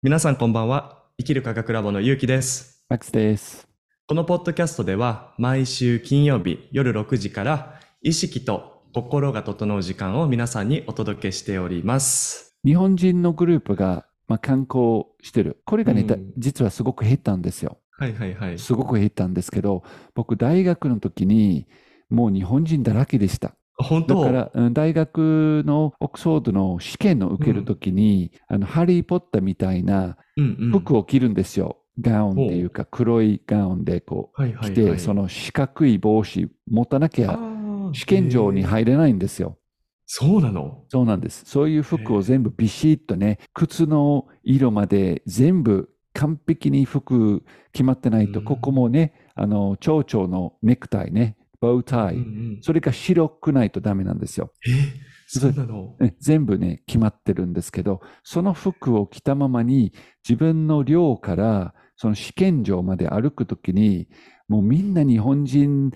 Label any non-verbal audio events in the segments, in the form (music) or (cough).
皆さんこんばんは。生きる科学ラボのゆうきです。マックスです。このポッドキャストでは毎週金曜日夜6時から意識と心が整う時間を皆さんにお届けしております。日本人のグループが、まあ、観光してる。これがね、だうん実はすごく減ったんですよ。はいはいはい。すごく減ったんですけど、僕大学の時にもう日本人だらけでした。本当。だから、うん大学のオックスフォードの試験を受けるときに、あの、ハリー・ポッターみたいなうんうん、服を着るんですよ。ガウンっていうか、黒いガウンでこはいはいう着て、はい、その四角い帽子持たなきあゃー試験場に入れないんですよ。そうなの？そうなんです。そういう服を全部ビシッとね、靴の色まで全部完璧に服決まってないと、うん。ここもね、あの、蝶々のネクタイね、ボウタイ、うんうんそれが白くないとダメなんですよ。え？ーそうなの？ね全部ね、決まってるんですけど、その服を着たままに自分の寮からその試験場まで歩くときに、もうみんな日本人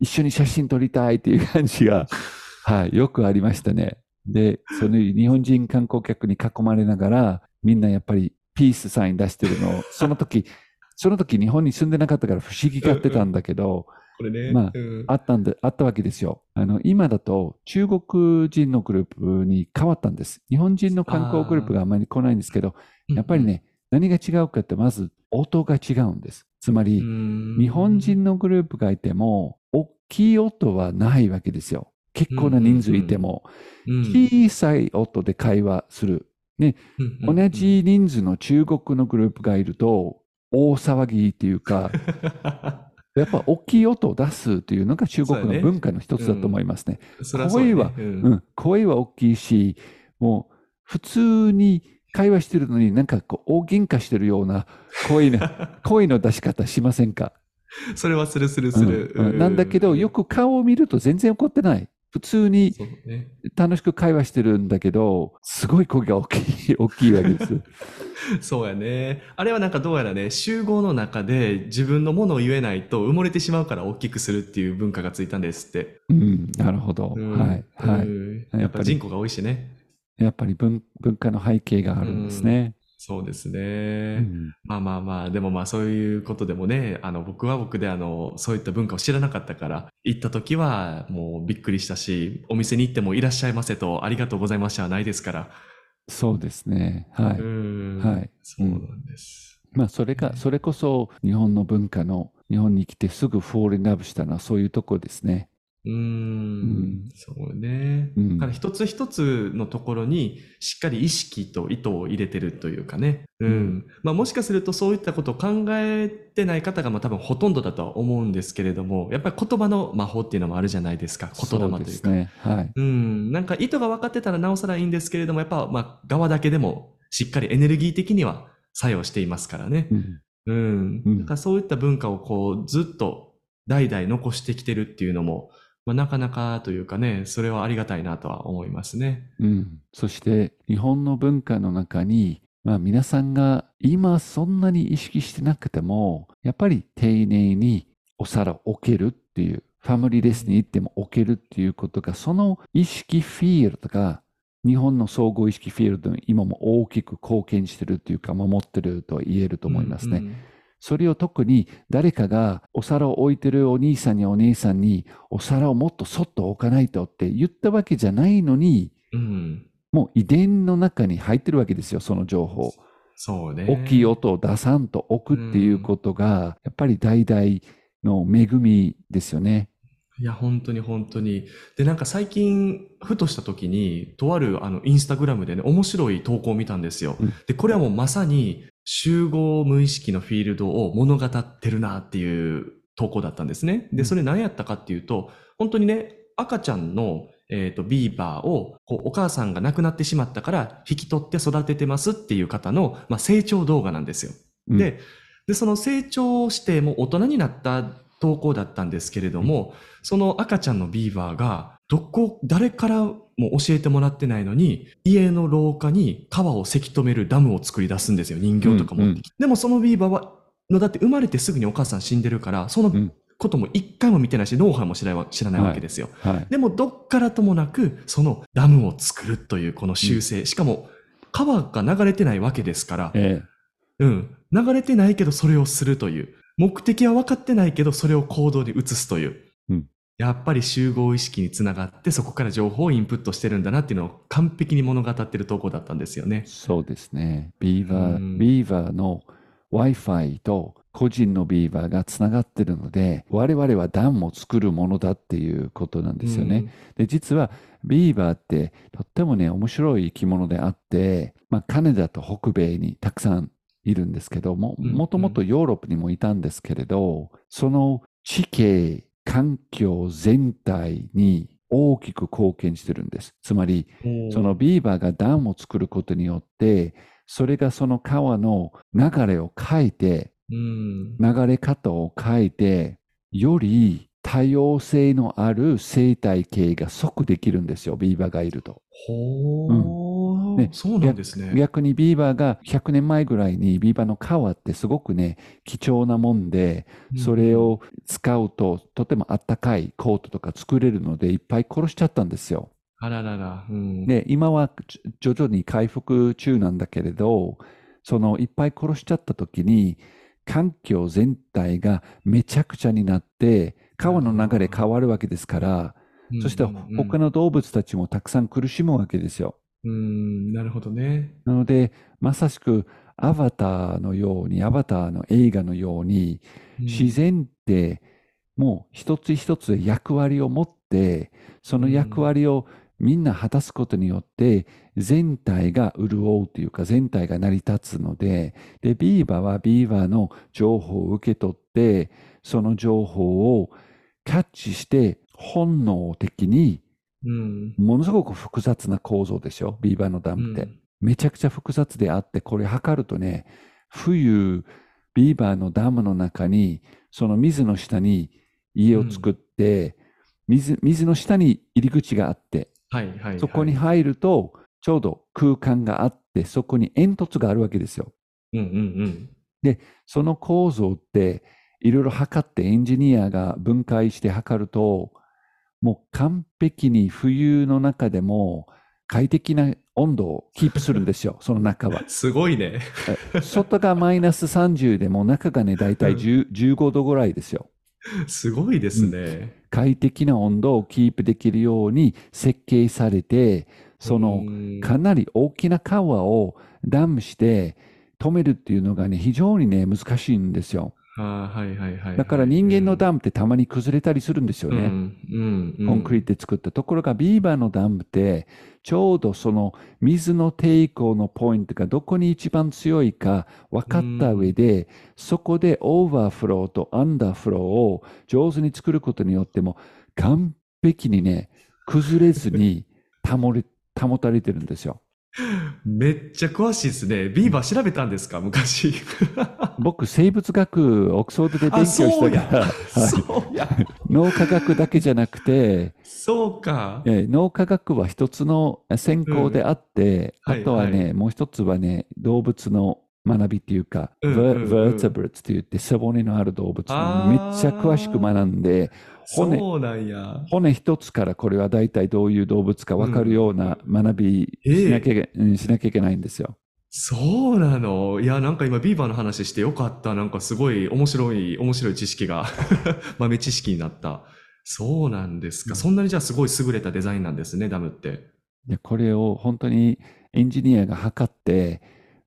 一緒に写真撮りたいっていう感じが、(laughs) はい、よくありましたね。で、その日本人観光客に囲まれながら、みんなやっぱりピースサイン出してるのを、その時、その時日本に住んでなかったから不思議がってたんだけど、これね。まあうんあったんで、あったわけですよ。あの、今だと中国人のグループに変わったんです。日本人の観光グループがあまり来ないんですけど、やっぱり、ね、何が違うかって、まず音が違うんです。つまうり、ん日本人のグループがいても、大きい音はないわけですよ。結構な人数いても、うん小さい音で会話する。うん同じ人数の中国のグループがいると、大騒ぎっていうか、(laughs) やっぱ大きい音を出すというのが中国の文化の一つだと思いますね。声はうん。うん、声は大きいし、もう普通に会話してるのになんかこう大喧嘩してるような声の (laughs) 声の出し方しませんか、それはするするする。うん。うん。なんだけど、よく顔を見ると全然怒ってない。普通に。楽しく会話してるんだけど、すごい声が大きい、(laughs) 大きいわけです。(laughs) そうやね。あれはなんかどうやらね、集合の中で自分のものを言えないと埋もれてしまうから大きくするっていう文化がついたんですって。うん、なるほど。うんはい、はい。うんやっぱ人口が多いしね。やっぱり文文化の背景があるんですね。そうですうね。んまあまあまあ、でもまあそういうことでもね、あの僕は僕であの、そういった文化を知らなかったから、行った時はもうびっくりしたし、お店に行ってもいらっしゃいませとありがとうございましたはないですから。そうですね。はい。うんはいそうなんです。まあ、それが、それこそ日本の文化の、日本に来てすぐフォールインラブしたのはそういうとこですね。うーんんそうね。うんだから一つ一つのところにしっかり意識と意図を入れてるというかね。うん。うんまあもしかするとそういったことを考えてない方がまあ多分ほとんどだとは思うんですけれども、やっぱり言葉の魔法っていうのもあるじゃないですか。言霊というか。ですね。はい。うん。なんか意図が分かってたらなおさらいいんですけれども、やっぱまあ側だけでもしっかりエネルギー的には作用していますからね。うんうん。うんだからそういった文化をこうずっと代々残してきてるっていうのも、まあ、なかなかというかね、それはありがたいなとは思いますね。うん。そして、日本の文化の中に、まあ、皆さんが今そんなに意識してなくても、やっぱり丁寧にお皿を置けるっていう、ファミリーレスに行っても置けるっていうことが、その意識フィールドが、日本の総合意識フィールドに今も大きく貢献してるっていうか、守ってると言えると思いますね。うんそれを特に誰かがお皿を置いてるお兄さんやお姉さんにお皿をもっとそっと置かないとって言ったわけじゃないのに、うん。もう遺伝の中に入ってるわけですよ、その情報。そうね。大きい音を出さんと置くっていうことが、やっぱり代々の恵みですよね。いや、本当に本当に。で、なんか最近、ふとした時に、とあるあの、インスタグラムでね、面白い投稿を見たんですよ。うんで、これはもうまさに、集合無意識のフィールドを物語ってるなっていう投稿だったんですね。で、うんそれ何やったかっていうと、本当にね、赤ちゃんの、えっと、ビーバーを、こう、お母さんが亡くなってしまったから、引き取って育ててますっていう方の、まあ、成長動画なんですよ。うんで、で、その成長してもう大人になった投稿だったんですけれども、その赤ちゃんのビーバーが、どこ、誰からも教えてもらってないのに、家の廊下に川をせき止めるダムを作り出すんですよ。人形とか持ってきて。でもそのビーバーは、のだって生まれてすぐにお母さん死んでるから、そのうんことも一回も見てないし、ノウハウも知らない知らないわけですよ。はい。でもどっからともなく、そのダムを作るというこの習性、しかも川が流れてないわけですから、えうん。流れてないけどそれをするという。目的は分かってないけどそれを行動に移すという。うんやっぱり集合意識につながってそこから情報をインプットしてるんだなっていうのを完璧に物語ってる投稿だったんですよねえ。そうですね。ビーバー、うんビーバーの Wi-Fi と個人のビーバーがつながってるので、我々はダムを作るものだっていうことなんですよね。で、実はビーバーってとってもね、面白い生き物であって、まあ、カナダと北米にたくさんいるんですけども、うんもともとヨーロッパにもいたんですけれど、その地形、環境全体に大きく貢献してるんです。つまり、うん。そのビーバーがダムを作ることによって、それがその川の流れを変えて、うん。流れ方を変えて、より多様性のある生態系が即できるんですよ、ビーバーがいると。ほー、ねそうなんですね。逆にビーバーが100年前ぐらいにビーバーの皮ってすごくね、貴重なもんで、それを使うととてもあったかいコートとか作れるのでいっぱい殺しちゃったんですよ。あららら。うん。で、今は徐々に回復中なんだけれど、そのいっぱい殺しちゃった時に、環境全体がめちゃくちゃになって、川の流れ変わるわけですから、うんそして他の動物たちもたくさん苦しむわけですよ。うん、なるほどね。なので、まさしくアバターのように、アバターの映画のように、うん自然ってもう一つ一つ役割を持って、その役割をみんな果たすことによって、全体が潤うというか、全体が成り立つので、で、ビーバーはビーバーの情報を受け取って、その情報をキャッチして、本能的に、うん。ものすごく複雑な構造でしょ、ビーバーのダムって。うんめちゃくちゃ複雑であって、これ測るとね、冬、ビーバーのダムの中に、その水の下に家を作って、水水の下に入り口があって、はいはいはい。そこに入ると、ちょうど空間があって、そこに煙突があるわけですよ。うんうんその構造って、いろいろ測ってエンジニアが分解して測ると、もう完璧に冬の中でも快適な温度をキープするんですよ、(laughs) その中はうん。。すごいね。外がマイナス30でも中がね、だいたい10 15度ぐらいですよ。すごいですね。快適な温度をキープできるように設計されて、そのうんかなり大きな川をダムして止めるっていうのがね、非常にね、難しいんですよ。はいはいはいはい。だから人間のダムってたまに崩れたりするんですよね。うんうんうんコンクリートで作った。ところがビーバーのダムって、ちょうどその水の抵抗のポイントがどこに一番強いか分かった上で、そこでオーバーフローとアンダーフローを上手に作ることによっても、完璧にね、崩れずに保れ保たれてるんですよ。めっちゃ詳しいですね。ビーバー調べたんですか？昔。(laughs) 僕、生物学、オックスフォードで勉強したや。から、はいそうや。脳科学だけじゃなくて、そうか。えー脳科学は一つの専攻であって、うんあとはね、はいもう一つはね、動物の学びっていうか、うんうんうん vertebrates って言って背骨のある動物めっちゃ詳しく学んで、骨そうなんや。骨一つからこれは大体どういう動物か分かるような学びしなきゃ,、うんしなきゃいけないんですよ。そうなの？いや、なんか今ビーバーの話してよかった。なんかすごい面白い、面白い知識が (laughs) 豆知識になった。そうなんですか。うんそんなにじゃあすごい優れたデザインなんですね、ダムって。でこれを本当にエンジニアが測って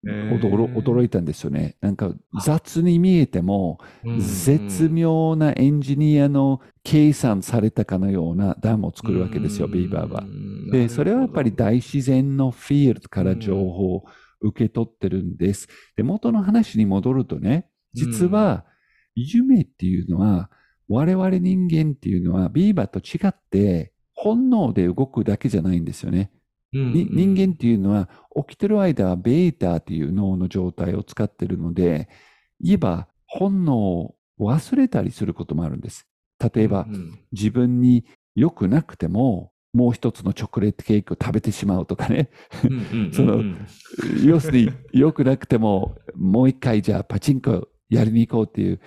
驚驚いたんですよね。なんか雑に見えても、うん絶妙なエンジニアの計算されたかのようなダムを作るわけですよ、ビーバーは。。で、それはやっぱり大自然のフィールドから情報を受け取ってるんです。で、元の話に戻るとね、実は夢っていうのは、我々人間っていうのはビーバーと違って本能で動くだけじゃないんですよね。に人間っていうのは起きてる間はベータっていう脳の状態を使ってるので、言えば本能を忘れたりすることもあるんです。例えば、自分に良くなくても、もう一つのチョコレートケーキを食べてしまうとかね。その要するに良くなくても、もう一回じゃあパチンコやりに行こうっていう、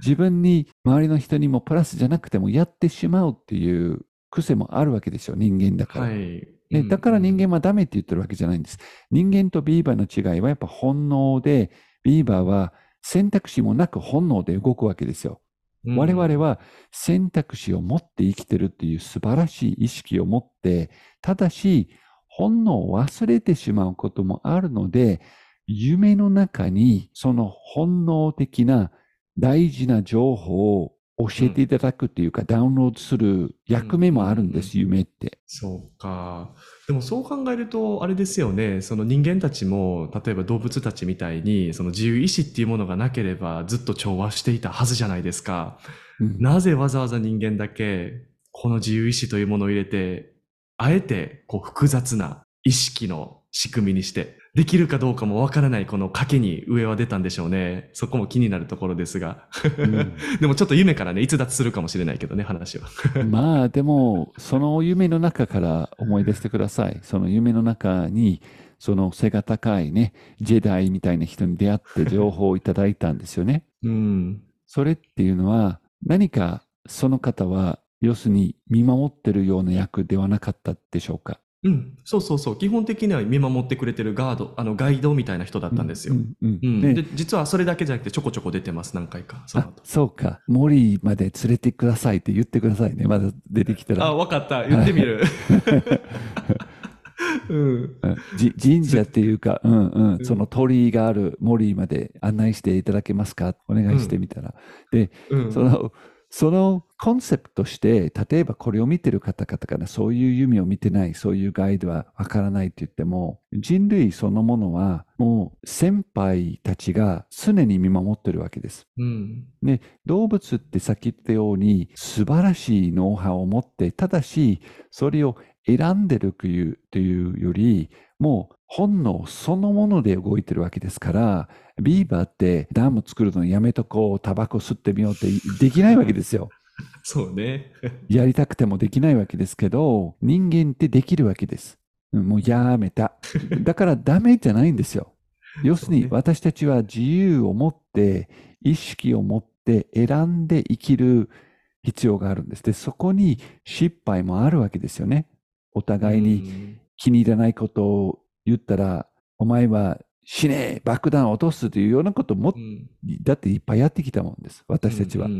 自分に周りの人にもプラスじゃなくてもやってしまうっていう癖もあるわけですよ、人間だから。はい。ね、うんだから人間はダメって言ってるわけじゃないんです。人間とビーバーの違いはやっぱ本能で、ビーバーは選択肢もなく本能で動くわけですよ。うん我々は選択肢を持って生きてるっていう素晴らしい意識を持って、ただし本能を忘れてしまうこともあるので、夢の中にその本能的な大事な情報を教えていただくっていうか、ダウンロードする役目もあるんです、夢って。そうか。でもそう考えると、あれですよね。その人間たちも、例えば動物たちみたいに、その自由意志っていうものがなければずっと調和していたはずじゃないですか。うんなぜわざわざ人間だけ、この自由意志というものを入れて、あえてこう複雑な意識の仕組みにして、できるかどうかもわからないこの賭けに上は出たんでしょうね。そこも気になるところですが。うん (laughs) でもちょっと夢からね、逸脱するかもしれないけどね、話は。(laughs) まあでも、その夢の中から思い出してください。その夢の中に、その背が高いね、ジェダイみたいな人に出会って情報をいただいたんですよね。うん。それっていうのは、何かその方は、要するに見守ってるような役ではなかったでしょうか？うん、そうそうそう。基本的には見守ってくれてるガード、あの、ガイドみたいな人だったんですよ。うんうんうん。ねで、実はそれだけじゃなくてちょこちょこ出てます、何回か。そ。そうか。森まで連れてくださいって言ってくださいね。まだ出てきたら。あ、わかった。言ってみる。うん。神社っていうか、うんうんう、んその鳥居がある森まで案内していただけますか？お願いしてみたら。うん。その、そのコンセプトとして、例えばこれを見てる方々からそういう夢を見てない、そういうガイドはわからないって言っても、人類そのものはもう先輩たちが常に見守ってるわけです。うん。で、動物ってさっき言ったように素晴らしいノウハウを持って、ただし、それを選んでるというというより、もう本能そのもので動いてるわけですから、ビーバーってダム作るのやめとこう、タバコ吸ってみようってできないわけですよ。そうね。(laughs) やりたくてもできないわけですけど、人間ってできるわけです。うんもうやめた。(laughs) だからダメじゃないんですよ。要するに私たちは自由を持って、意識を持って選んで生きる必要があるんです。で、そこに失敗もあるわけですよね。お互いに気に入らないことを言ったら、お前は死ねえ爆弾を落とすというようなこともう、ん、だっていっぱいやってきたもんです。私たちは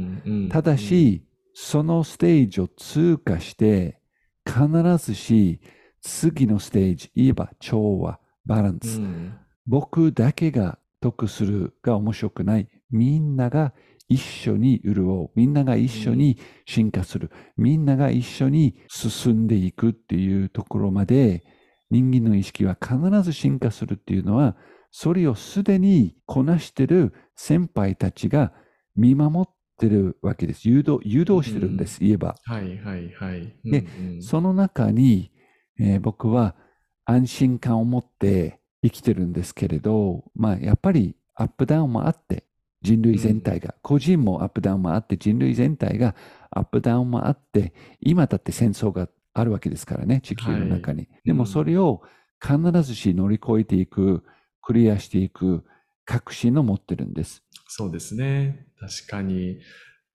ただし、そのステージを通過して、必ずし、次のステージ、言えば調和、バランうス。ん僕だけが得するが面白くない。みんなが一緒に潤う。みんなが一緒に進化する。みんなが一緒に進んでいくっていうところまで、人間の意識は必ず進化するっていうのは、それをすでにこなしてる先輩たちが見守ってるわけです。誘導、誘導してるんです、言えば。はいはいはい。でうんうんその中に、えー僕は安心感を持って生きてるんですけれど、まあやっぱりアップダウンもあって、人類全体が、個人もアップダウンもあって、人類全体がアップダウンもあって、今だって戦争があるわけですからね、地球の中に。でもうんそれを必ずし乗り越えていく、クリアしていく確信を持ってるんです。そうですね。確かに。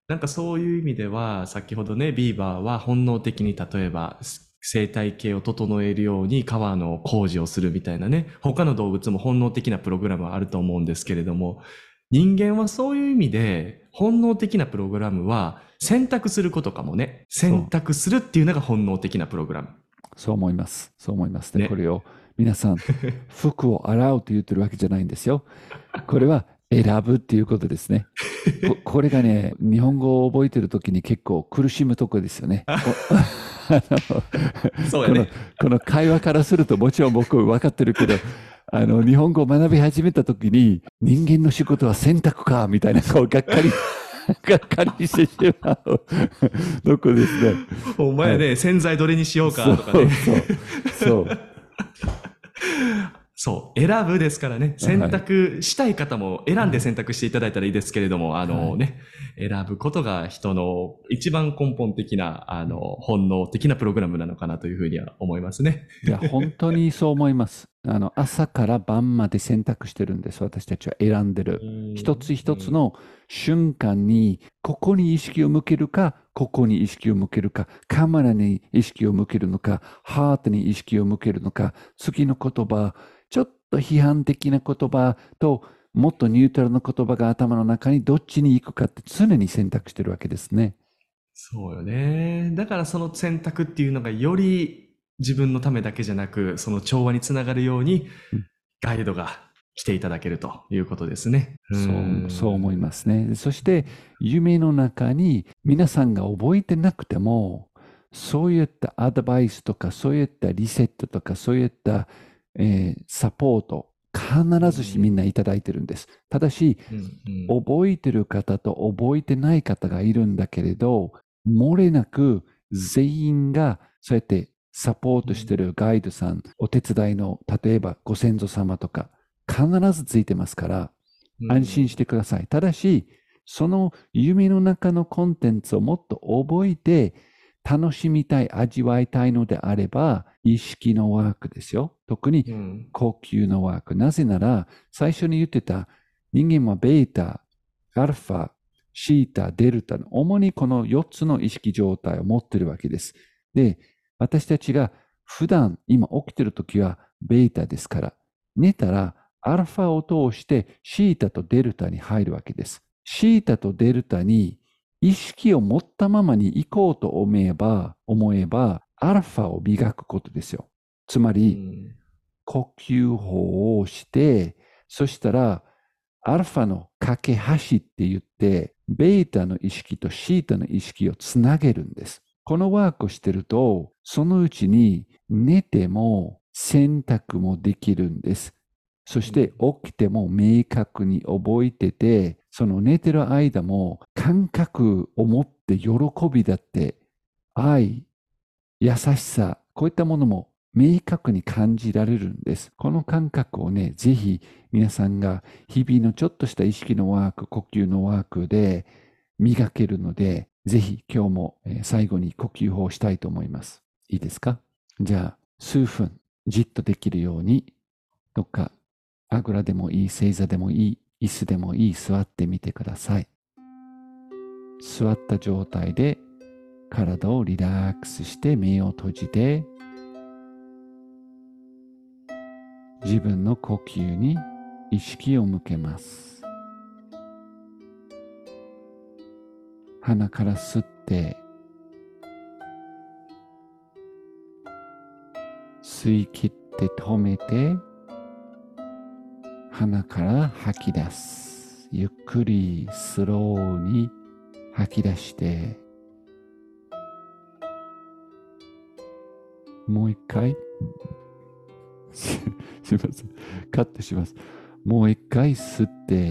なんかそういう意味では、先ほどね、ビーバーは本能的に例えば生態系を整えるように川の工事をするみたいなね、他の動物も本能的なプログラムはあると思うんですけれども、人間はそういう意味で本能的なプログラムは選択することかもね。選択するっていうのが本能的なプログラム。そう思います。そう思います。で、ねこれを皆さん、服を洗うと言ってるわけじゃないんですよ。これは選ぶっていうことですね。こ (laughs) これがね、日本語を覚えてるときに結構苦しむとこですよね。(laughs) こ (laughs) あのそうこのこの会話からするともちろん僕分かってるけど、あの日本語を学び始めたときに人間の仕事は選択かみたいなこうがっかりがっかりしてしまうとこですね。お前ね、洗剤どれにしようかとかね。そうそうそうそう、選ぶですからね、選択したい方も選んで選択していただいたらいいですけれども、あのね、選ぶことが人の一番根本的な、あの、本能的なプログラムなのかなというふうには思いますね。いや、本当にそう思います。あの、朝から晩まで選択してるんです。私たちは選んでる。一つ一つの瞬間に、ここに意識を向けるか、ここに意識を向けるか、カメラに意識を向けるのか、ハートに意識を向けるのか、次の言葉、ちょっと批判的な言葉と、もっとニュートラルな言葉が頭の中にどっちに行くかって常に選択してるわけですね。そうよね。だからその選択っていうのがより自分のためだけじゃなく、その調和につながるようにうん、ガイドが来ていただけるということですね。そう、そう思いますね。そして、夢の中に皆さんが覚えてなくても、そういったアドバイスとか、そういったリセットとか、そういった、えーサポート、必ずしみんないただいてるんです。ただし、うんうん覚えてる方と覚えてない方がいるんだけれど、漏れなく全員がそうやってサポートしてるガイドさん、お手伝いの、例えばご先祖様とか、必ずついてますから、安心してください。ただし、その夢の中のコンテンツをもっと覚えて、楽しみたい、味わいたいのであれば、意識のワークですよ。特にうん呼吸のワーク。なぜなら、最初に言ってた人間はベータ、アルファ、シータ、デルタの、主にこの4つの意識状態を持っているわけです。で、私たちが普段今起きてるときはベータですから、寝たらアルファを通してシータとデルタに入るわけです。シータとデルタに意識を持ったままに行こうと思えば、思えば、アルファを磨くことですよ。つまり、呼吸法をして、そしたら、アルファの架け橋って言って、ベータの意識とシータの意識をつなげるんです。このワークをしてると、そのうちに寝ても選択もできるんです。そして起きても明確に覚えてて、その寝てる間も感覚を持って喜びだって、愛、優しさ、こういったものも明確に感じられるんです。この感覚をね、ぜひ皆さんが日々のちょっとした意識のワーク、呼吸のワークで磨けるので、ぜひ今日も最後に呼吸法をしたいと思います。いいですか？じゃあ、数分じっとできるように、どっかあぐらでもいい、正座でもいい、椅子でもいい、座ってみてください。座った状態で体をリラックスして目を閉じて自分の呼吸に意識を向けます。鼻から吸って吸い切って止めて鼻から吐き出す。ゆっくりスローに吐き出してもう一回 (laughs) すすません。カットします。もう一回吸って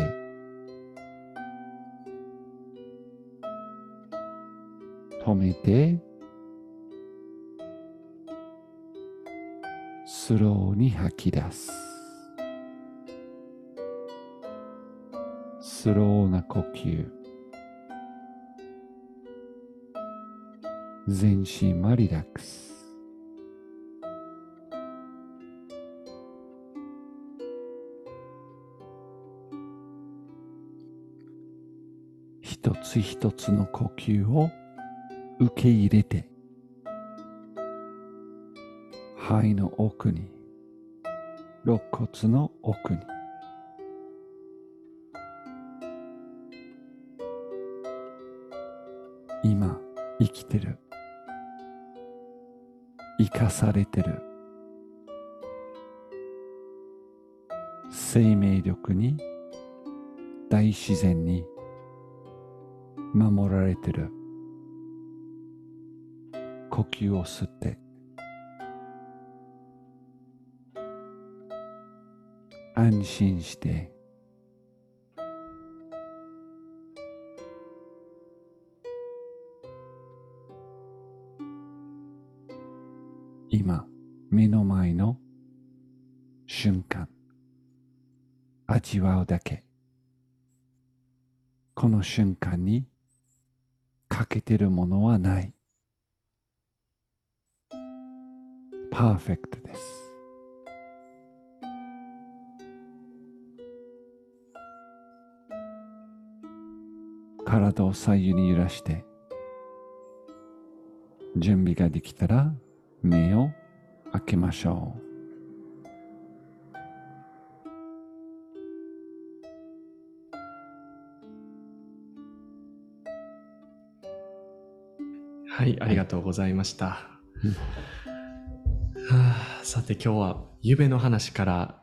止めてスローに吐き出す。スローな呼吸。全身はリラックス。一つ一つの呼吸を受け入れて肺の奥に肋骨の奥に今生きてる。生かされてる。生命力に大自然に守られてる。呼吸を吸って。安心して。今目の前の瞬間味わうだけ。この瞬間に欠けてるものはない。パーフェクトです。体を左右に揺らして準備ができたら目を開けましょう。はい、ありがとうございました。うんはあさて今日は夢の話から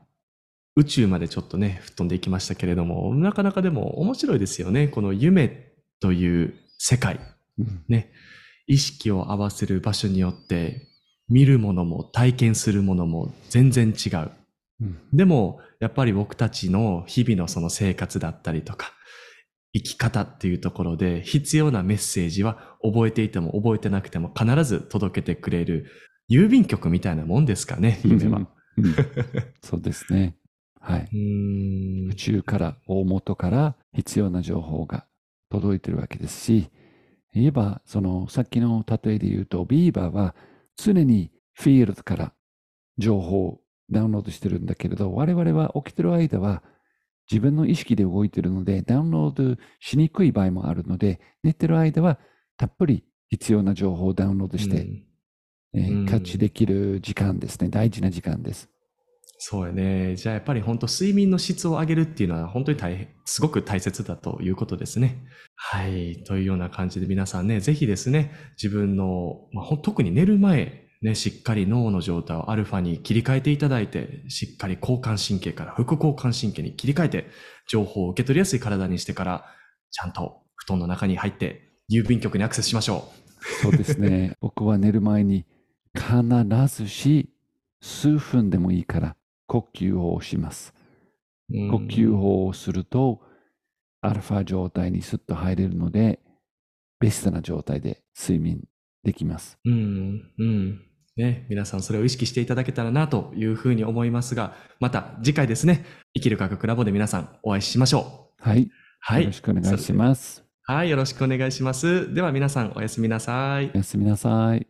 宇宙までちょっとね、吹っ飛んでいきましたけれども、なかなかでも面白いですよね。この夢という世界。うんね、意識を合わせる場所によって、見るものも体験するものも全然違う。うんでも、やっぱり僕たちの日々のその生活だったりとか、生き方っていうところで必要なメッセージは覚えていても覚えてなくても必ず届けてくれる郵便局みたいなもんですかね、夢は。うんそうですね。はい。宇宙から、大元から必要な情報が届いてるわけですし、言えば、そのさっきの例えで言うと、ビーバーは常にフィールドから情報をダウンロードしてるんだけれど、我々は起きてる間は自分の意識で動いてるので、ダウンロードしにくい場合もあるので、寝てる間はたっぷり必要な情報をダウンロードして、うんえーうんキャッチできる時間ですね。大事な時間です。そうやね。じゃあやっぱり本当睡眠の質を上げるっていうのは本当に大変、すごく大切だということですね。はい。というような感じで皆さんね、ぜひですね、自分の、まあ、特に寝る前、ね、しっかり脳の状態をアルファに切り替えていただいて、しっかり交感神経から副交感神経に切り替えて、情報を受け取りやすい体にしてから、ちゃんと布団の中に入って、郵便局にアクセスしましょそうですね。(laughs) 僕は寝る前に必ずし数分でもいいから呼吸法をします。呼吸法をするとアルファ状態にスッと入れるのでベストな状態で睡眠できます。うん、うん。ね、皆さんそれを意識していただけたらなというふうに思いますが、また次回ですね、生きる科学ラボで皆さんお会いしましょう。はい。はい。よろしくお願いします。はい、よろしくお願いします。では皆さんおやすみなさいお。やすみなさい。